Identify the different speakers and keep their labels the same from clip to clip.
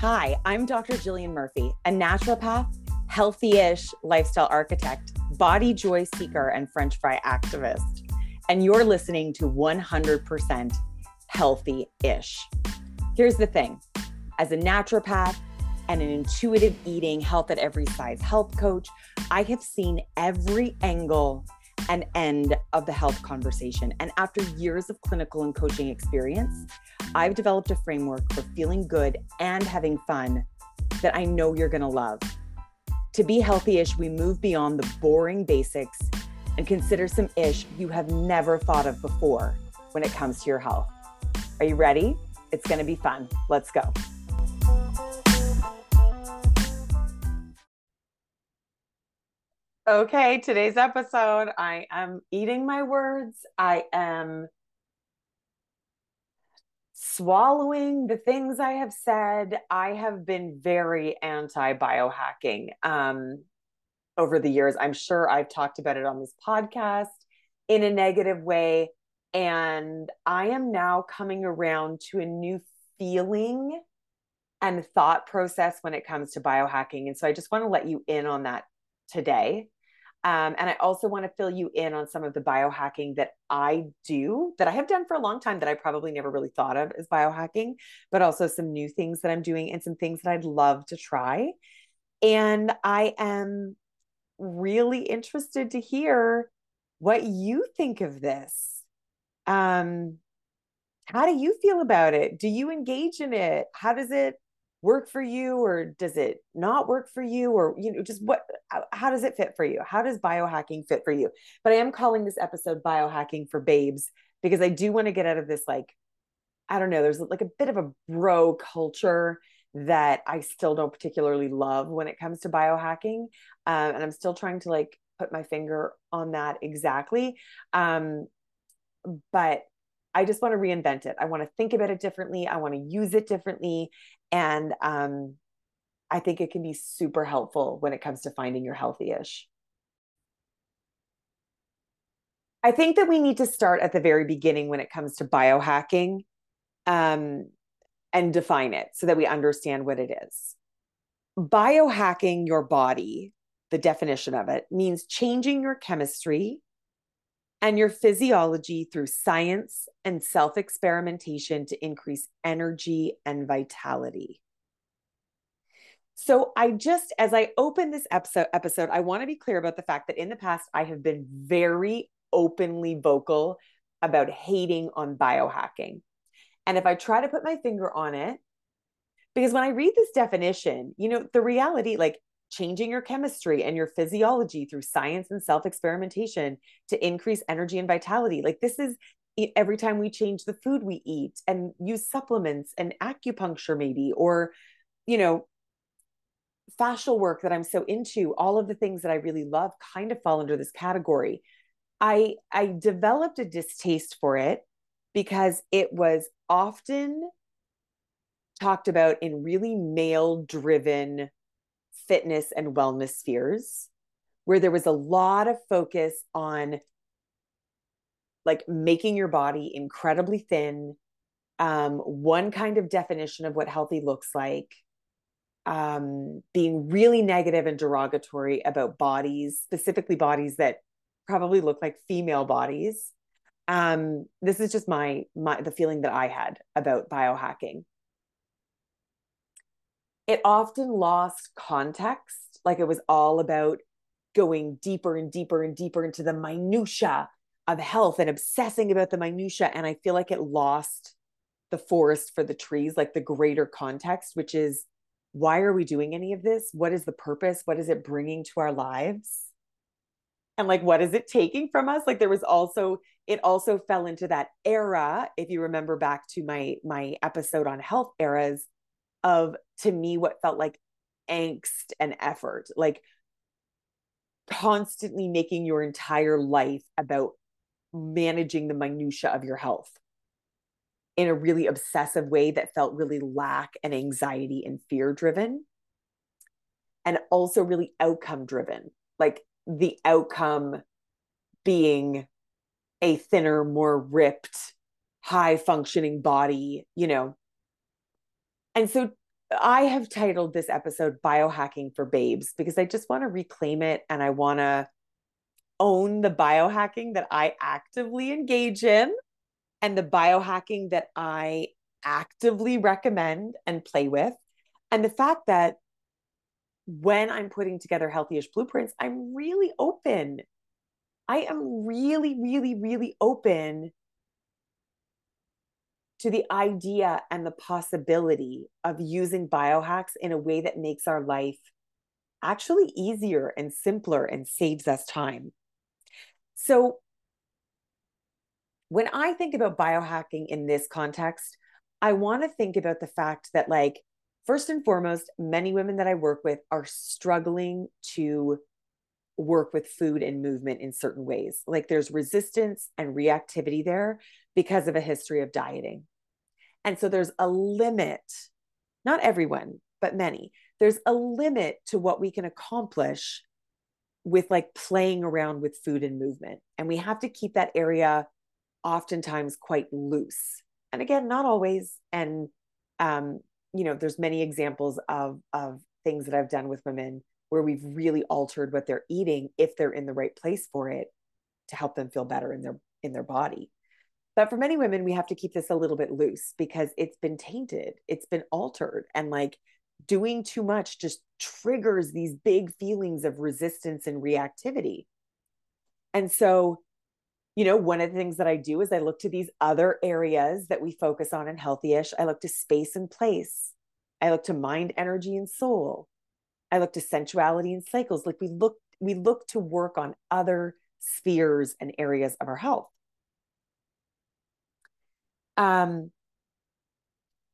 Speaker 1: Hi, I'm Dr. Jillian Murphy, a naturopath, healthy ish lifestyle architect, body joy seeker, and French fry activist. And you're listening to 100% healthy ish. Here's the thing as a naturopath and an intuitive eating, health at every size health coach, I have seen every angle and end of the health conversation. And after years of clinical and coaching experience, I've developed a framework for feeling good and having fun that I know you're going to love. To be healthy ish, we move beyond the boring basics and consider some ish you have never thought of before when it comes to your health. Are you ready? It's going to be fun. Let's go. Okay, today's episode, I am eating my words. I am swallowing the things I have said. I have been very anti biohacking um, over the years. I'm sure I've talked about it on this podcast in a negative way. And I am now coming around to a new feeling and thought process when it comes to biohacking. And so I just want to let you in on that today. Um, and I also want to fill you in on some of the biohacking that I do, that I have done for a long time, that I probably never really thought of as biohacking, but also some new things that I'm doing and some things that I'd love to try. And I am really interested to hear what you think of this. Um, how do you feel about it? Do you engage in it? How does it work for you or does it not work for you or you know just what how does it fit for you? How does biohacking fit for you? But i am calling this episode biohacking for babes because i do want to get out of this like i don't know there's like a bit of a bro culture that i still don't particularly love when it comes to biohacking um, and i'm still trying to like put my finger on that exactly um, but I just want to reinvent it. I want to think about it differently. I want to use it differently. And um, I think it can be super helpful when it comes to finding your healthy ish. I think that we need to start at the very beginning when it comes to biohacking um, and define it so that we understand what it is. Biohacking your body, the definition of it, means changing your chemistry and your physiology through science and self experimentation to increase energy and vitality. So I just as I open this episode episode I want to be clear about the fact that in the past I have been very openly vocal about hating on biohacking. And if I try to put my finger on it because when I read this definition, you know, the reality like changing your chemistry and your physiology through science and self experimentation to increase energy and vitality. Like, this is every time we change the food we eat and use supplements and acupuncture, maybe, or, you know, fascial work that I'm so into, all of the things that I really love kind of fall under this category. I I developed a distaste for it because it was often talked about in really male driven fitness and wellness spheres where there was a lot of focus on like making your body incredibly thin um, one kind of definition of what healthy looks like um, being really negative and derogatory about bodies specifically bodies that probably look like female bodies. Um, this is just my my the feeling that i had about biohacking it often lost context. Like it was all about going deeper and deeper and deeper into the minutia of health and obsessing about the minutia and i feel like it lost the forest for the trees like the greater context which is why are we doing any of this? What is the purpose? What is it bringing to our lives? And like what is it taking from us? Like there was also it also fell into that era if you remember back to my my episode on health eras of to me what felt like angst and effort like constantly making your entire life about managing the minutia of your health in a really obsessive way that felt really lack and anxiety and fear driven and also really outcome driven like the outcome being a thinner more ripped high functioning body you know and so I have titled this episode Biohacking for Babes because I just want to reclaim it and I want to own the biohacking that I actively engage in and the biohacking that I actively recommend and play with. And the fact that when I'm putting together healthyish blueprints, I'm really open. I am really, really, really open to the idea and the possibility of using biohacks in a way that makes our life actually easier and simpler and saves us time. So, when I think about biohacking in this context, I want to think about the fact that, like, first and foremost, many women that I work with are struggling to work with food and movement in certain ways. Like, there's resistance and reactivity there because of a history of dieting. And so there's a limit, not everyone, but many. There's a limit to what we can accomplish with like playing around with food and movement. And we have to keep that area oftentimes quite loose. And again, not always. And um, you know, there's many examples of of things that I've done with women where we've really altered what they're eating if they're in the right place for it to help them feel better in their in their body. But for many women, we have to keep this a little bit loose because it's been tainted, it's been altered. And like doing too much just triggers these big feelings of resistance and reactivity. And so, you know, one of the things that I do is I look to these other areas that we focus on in healthyish. I look to space and place. I look to mind, energy, and soul. I look to sensuality and cycles. Like we look, we look to work on other spheres and areas of our health. Um,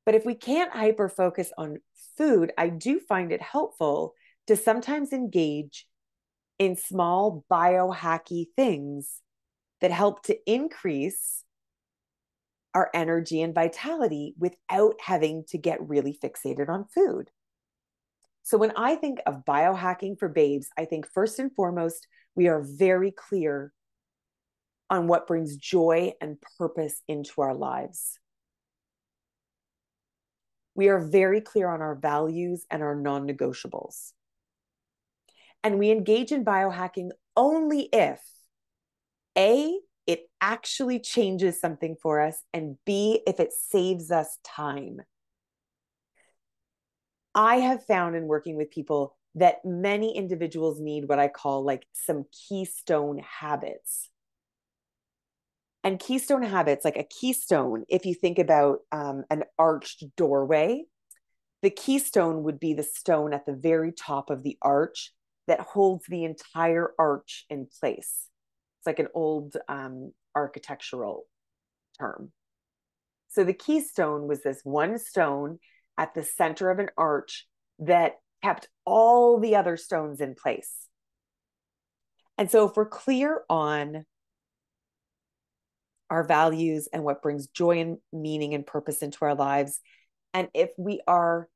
Speaker 1: but if we can't hyper focus on food, I do find it helpful to sometimes engage in small biohacky things that help to increase our energy and vitality without having to get really fixated on food. So, when I think of biohacking for babes, I think first and foremost, we are very clear on what brings joy and purpose into our lives. We are very clear on our values and our non negotiables. And we engage in biohacking only if A, it actually changes something for us, and B, if it saves us time. I have found in working with people that many individuals need what I call like some keystone habits. And keystone habits like a keystone if you think about um, an arched doorway the keystone would be the stone at the very top of the arch that holds the entire arch in place. It's like an old um, architectural term. So the keystone was this one stone at the center of an arch that kept all the other stones in place and so if we're clear on our values and what brings joy and meaning and purpose into our lives. And if we are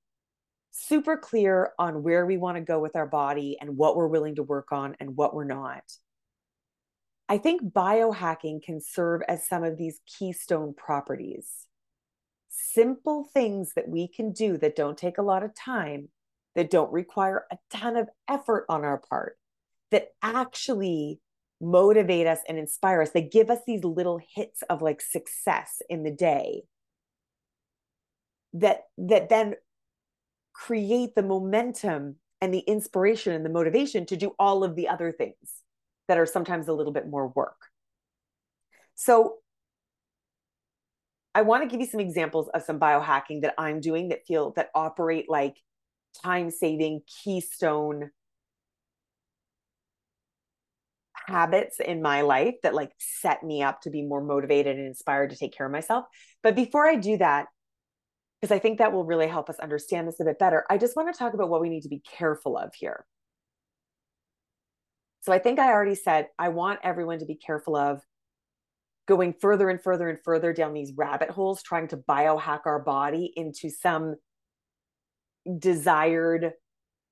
Speaker 1: super clear on where we want to go with our body and what we're willing to work on and what we're not, I think biohacking can serve as some of these keystone properties. Simple things that we can do that don't take a lot of time, that don't require a ton of effort on our part, that actually motivate us and inspire us. They give us these little hits of like success in the day that that then create the momentum and the inspiration and the motivation to do all of the other things that are sometimes a little bit more work. So I want to give you some examples of some biohacking that I'm doing that feel that operate like time saving keystone habits in my life that like set me up to be more motivated and inspired to take care of myself. But before I do that, because I think that will really help us understand this a bit better, I just want to talk about what we need to be careful of here. So I think I already said I want everyone to be careful of going further and further and further down these rabbit holes, trying to biohack our body into some desired,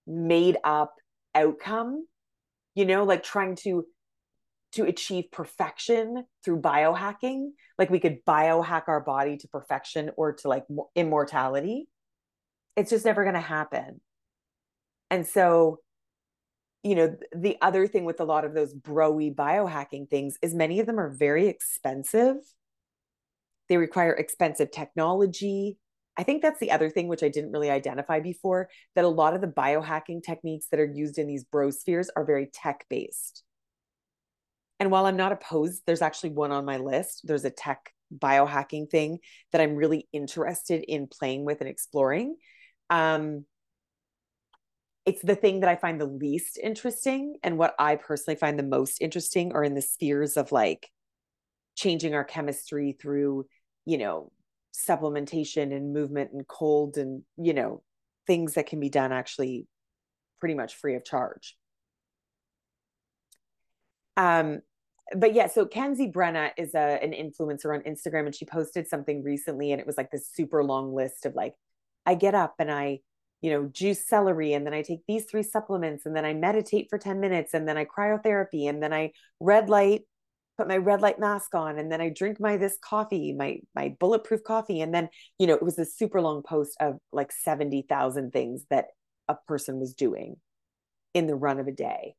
Speaker 1: made up outcome, you know, like trying to to achieve perfection through biohacking like we could biohack our body to perfection or to like immortality it's just never going to happen. And so, you know, the other thing with a lot of those broy biohacking things is many of them are very expensive. They require expensive technology. I think that's the other thing, which I didn't really identify before, that a lot of the biohacking techniques that are used in these brospheres are very tech based. And while I'm not opposed, there's actually one on my list. There's a tech biohacking thing that I'm really interested in playing with and exploring. Um, it's the thing that I find the least interesting. And what I personally find the most interesting are in the spheres of like changing our chemistry through, you know, supplementation and movement and cold and, you know, things that can be done actually pretty much free of charge. Um, but yeah, so Kenzie Brenna is a, an influencer on Instagram and she posted something recently and it was like this super long list of like, I get up and I, you know, juice celery and then I take these three supplements and then I meditate for 10 minutes and then I cryotherapy and then I red light, put my red light mask on and then I drink my this coffee, my my bulletproof coffee. And then, you know, it was a super long post of like 70,000 things that a person was doing in the run of a day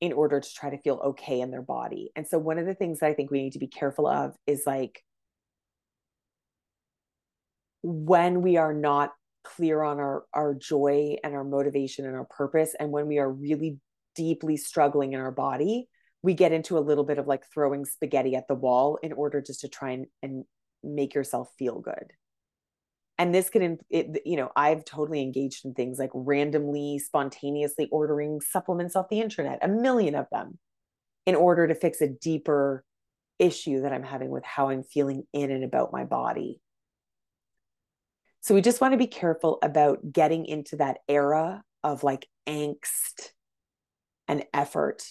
Speaker 1: in order to try to feel okay in their body. And so one of the things that I think we need to be careful of is like when we are not clear on our our joy and our motivation and our purpose. And when we are really deeply struggling in our body, we get into a little bit of like throwing spaghetti at the wall in order just to try and, and make yourself feel good. And this can it, you know i've totally engaged in things like randomly spontaneously ordering supplements off the internet a million of them in order to fix a deeper issue that i'm having with how i'm feeling in and about my body so we just want to be careful about getting into that era of like angst and effort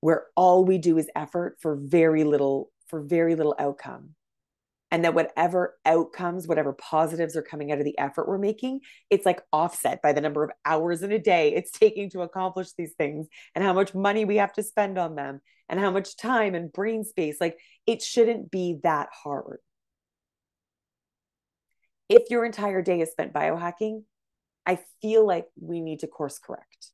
Speaker 1: where all we do is effort for very little for very little outcome. And that whatever outcomes whatever positives are coming out of the effort we're making it's like offset by the number of hours in a day it's taking to accomplish these things and how much money we have to spend on them and how much time and brain space. Like it shouldn't be that hard if your entire day is spent biohacking i feel like we need to course correct.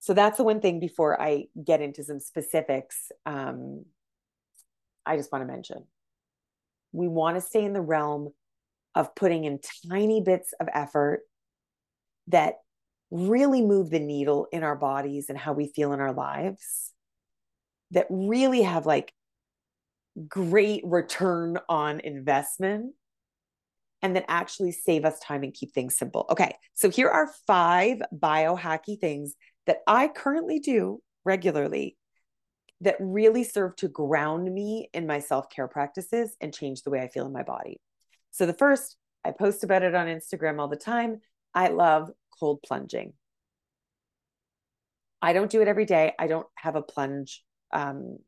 Speaker 1: So that's the one thing before i get into some specifics um, i just want to mention. We want to stay in the realm of putting in tiny bits of effort that really move the needle in our bodies and how we feel in our lives that really have like great return on investment and then actually save us time and keep things simple. Okay, so here are five biohacky things that I currently do regularly that really serve to ground me in my self care practices and change the way I feel in my body. So, the first, I post about it on Instagram all the time. I love cold plunging. I don't do it every day. I don't have a plunge um,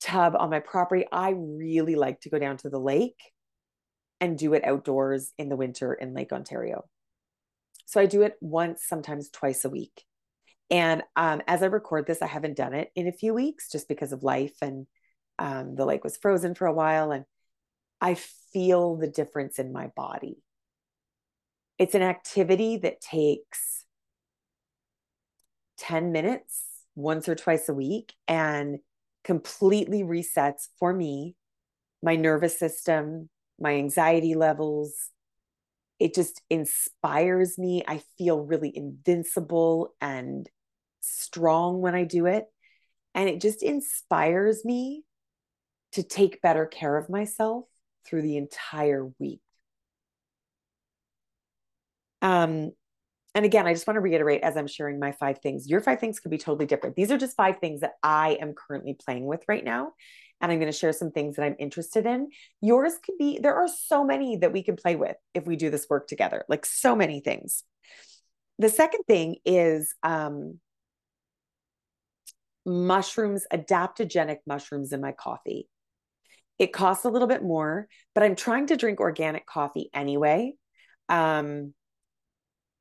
Speaker 1: tub on my property. I really like to go down to the lake and do it outdoors in the winter in Lake Ontario. So I do it once, sometimes twice a week. And um, as I record this, I haven't done it in a few weeks just because of life and um, the lake was frozen for a while. And I feel the difference in my body. It's an activity that takes 10 minutes once or twice a week and completely resets for me my nervous system, my anxiety levels, it just inspires me. I feel really invincible and strong when I do it. And it just inspires me to take better care of myself through the entire week. Um, and again, I just want to reiterate as I'm sharing my five things, your five things could be totally different. These are just five things that I am currently playing with right now. And I'm going to share some things that I'm interested in. Yours could be, there are so many that we can play with if we do this work together, like so many things. The second thing is um, mushrooms, adaptogenic mushrooms in my coffee. It costs a little bit more, but I'm trying to drink organic coffee anyway. Um,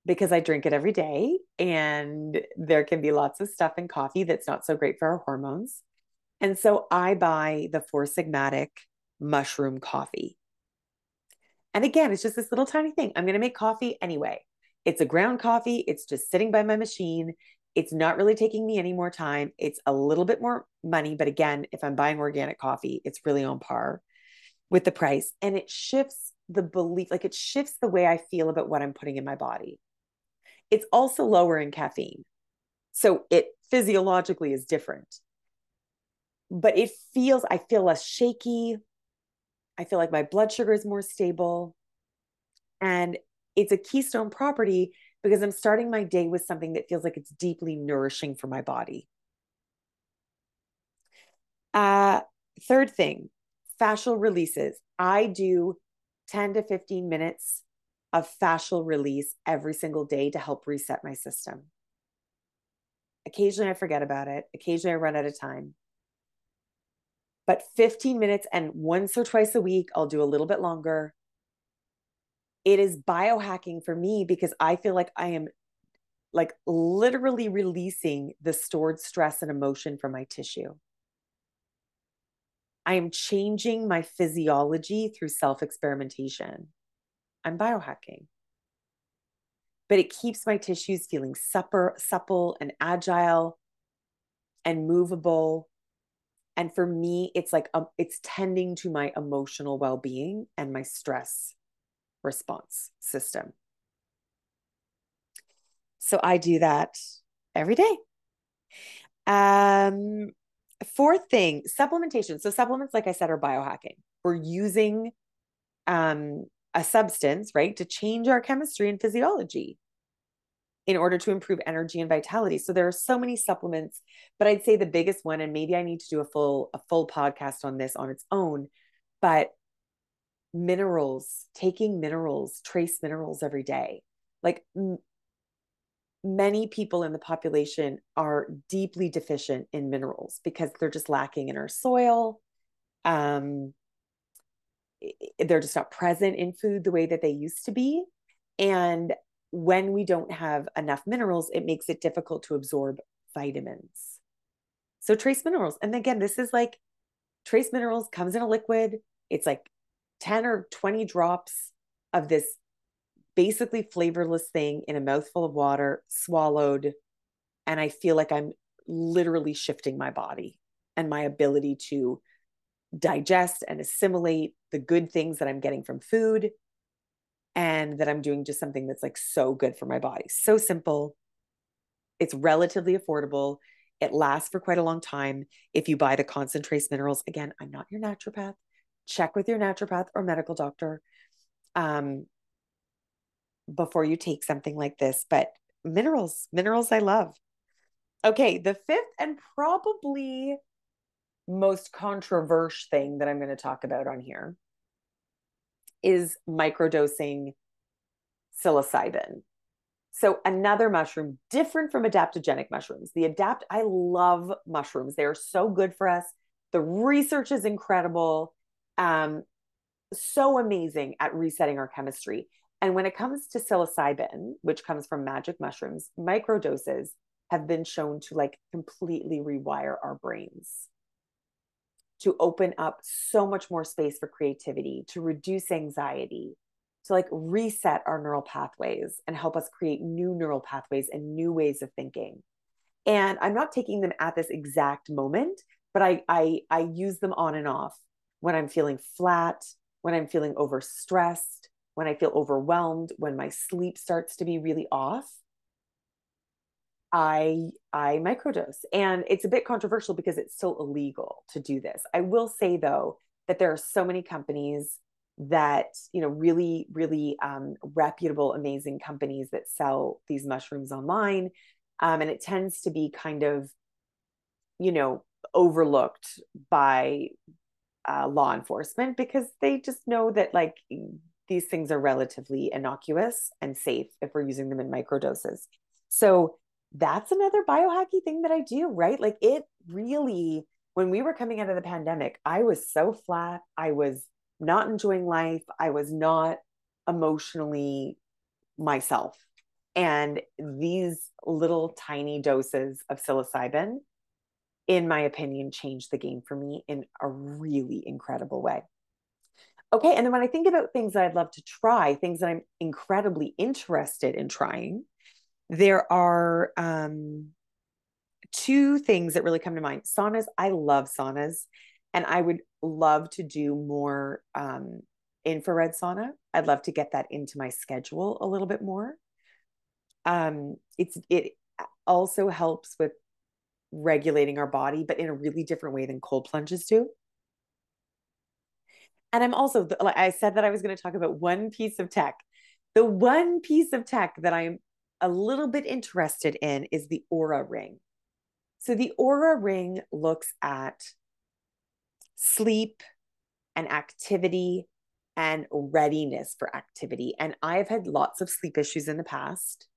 Speaker 1: because I drink it every day and there can be lots of stuff in coffee that's not so great for our hormones. And so I buy the Four Sigmatic mushroom coffee. And again, it's just this little tiny thing. I'm going to make coffee anyway. It's a ground coffee. It's just sitting by my machine. It's not really taking me any more time. It's a little bit more money. But again, if I'm buying organic coffee, it's really on par with the price. And it shifts the belief, like it shifts the way I feel about what I'm putting in my body. It's also lower in caffeine. So it physiologically is different. But it feels, I feel less shaky. I feel like my blood sugar is more stable. And it's a keystone property because I'm starting my day with something that feels like it's deeply nourishing for my body. Uh, third thing, fascial releases. I do 10 to 15 minutes of fascial release every single day to help reset my system. Occasionally I forget about it. Occasionally I run out of time. But 15 minutes and once or twice a week, I'll do a little bit longer. It is biohacking for me because I feel like I am like literally releasing the stored stress and emotion from my tissue. I am changing my physiology through self experimentation. I'm biohacking. But it keeps my tissues feeling supple, supple and agile and movable. And for me, it's like um, it's tending to my emotional well being and my stress response system. So I do that every day. Um, fourth thing, supplementation. So supplements, like I said, are biohacking. We're using um, a substance, right, to change our chemistry and physiology in order to improve energy and vitality. So there are so many supplements, but I'd say the biggest one, and maybe I need to do a full a full podcast on this on its own, but minerals, taking minerals, trace minerals every day. Like m- many people in the population are deeply deficient in minerals because they're just lacking in our soil. Um, they're just not present in food the way that they used to be. And when we don't have enough minerals, it makes it difficult to absorb vitamins. So, trace minerals. And again, this is like trace minerals comes in a liquid. It's like 10 or 20 drops of this basically flavorless thing in a mouthful of water, swallowed. And I feel like I'm literally shifting my body and my ability to digest and assimilate the good things that I'm getting from food and that I'm doing just something that's like so good for my body. So simple. It's relatively affordable. It lasts for quite a long time. If you buy the concentrates minerals, again, I'm not your naturopath. Check with your naturopath or medical doctor um, before you take something like this. But minerals, minerals, I love. Okay, the fifth and probably most controversial thing that I'm going to talk about on here is microdosing psilocybin. So another mushroom different from adaptogenic mushrooms. The adapt I love mushrooms. They are so good for us. The research is incredible. Um so amazing at resetting our chemistry. And when it comes to psilocybin, which comes from magic mushrooms, microdoses have been shown to like completely rewire our brains to open up so much more space for creativity, to reduce anxiety, to like reset our neural pathways and help us create new neural pathways and new ways of thinking. And I'm not taking them at this exact moment, but I I I use them on and off when I'm feeling flat, when I'm feeling overstressed, when I feel overwhelmed, when my sleep starts to be really off. I I microdose. And it's a bit controversial because it's still illegal to do this. I will say though that there are so many companies that you know really really um, reputable amazing companies that sell these mushrooms online um, and it tends to be kind of you know overlooked by uh, law enforcement because they just know that like these things are relatively innocuous and safe if we're using them in microdoses so that's another biohacky thing that I do, right? Like it really, when we were coming out of the pandemic, I was so flat. I was not enjoying life. I was not emotionally myself. And these little tiny doses of psilocybin, in my opinion, changed the game for me in a really incredible way. Okay. And then when I think about things that I'd love to try, things that I'm incredibly interested in trying, there are um, two things that really come to mind. Saunas, I love saunas, and I would love to do more um, infrared sauna. I'd love to get that into my schedule a little bit more. Um, it's it also helps with regulating our body, but in a really different way than cold plunges do. And I'm also, like I said, that I was going to talk about one piece of tech. The one piece of tech that I'm a little bit interested in is the Oura Ring. So the Oura Ring looks at sleep and activity and readiness for activity. And I've had lots of sleep issues in the past.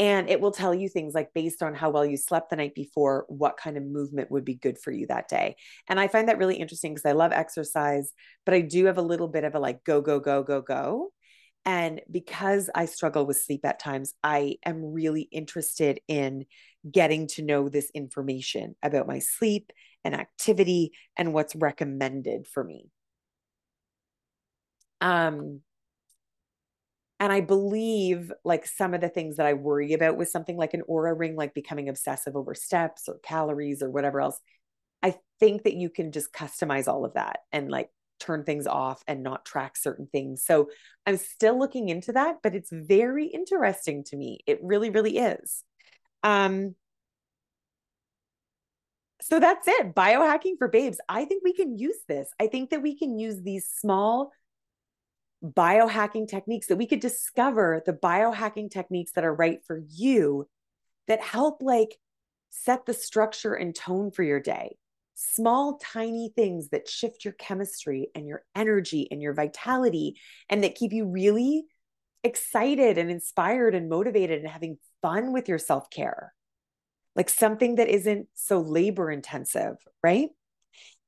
Speaker 1: And it will tell you things like based on how well you slept the night before, what kind of movement would be good for you that day. And I find that really interesting because I love exercise, but I do have a little bit of a like go, go, go, go, go. And because I struggle with sleep at times, I am really interested in getting to know this information about my sleep and activity and what's recommended for me. Um, and I believe like some of the things that I worry about with something like an Oura ring, like becoming obsessive over steps or calories or whatever else, I think that you can just customize all of that and like turn things off and not track certain things. So I'm still looking into that, but it's very interesting to me. It really, really is. Um, so that's it. Biohacking for babes. I think we can use this. I think that we can use these small biohacking techniques that we could discover the biohacking techniques that are right for you that help like set the structure and tone for your day small tiny things that shift your chemistry and your energy and your vitality and that keep you really excited and inspired and motivated and having fun with your self-care like something that isn't so labor intensive right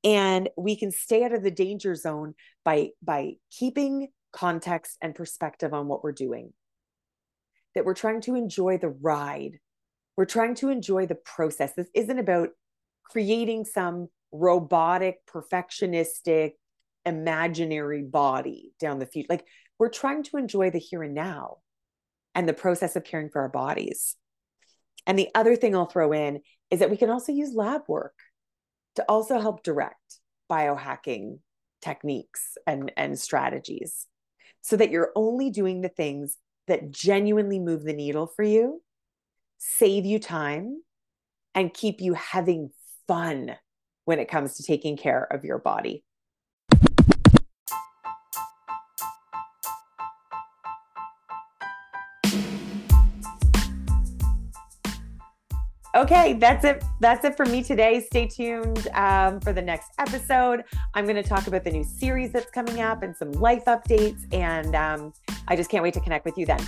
Speaker 1: and we can stay out of the danger zone by by keeping context and perspective on what we're doing. That we're trying to enjoy the ride. We're trying to enjoy the process. This isn't about creating some robotic, perfectionistic, imaginary body down the future. Like we're trying to enjoy the here and now and the process of caring for our bodies. And the other thing I'll throw in is that we can also use lab work to also help direct biohacking techniques and, and strategies so that you're only doing the things that genuinely move the needle for you, save you time, and keep you having fun when it comes to taking care of your body. Okay, that's it. That's it for me today. Stay tuned um, for the next episode. I'm going to talk about the new series that's coming up and some life updates. And um, I just can't wait to connect with you then.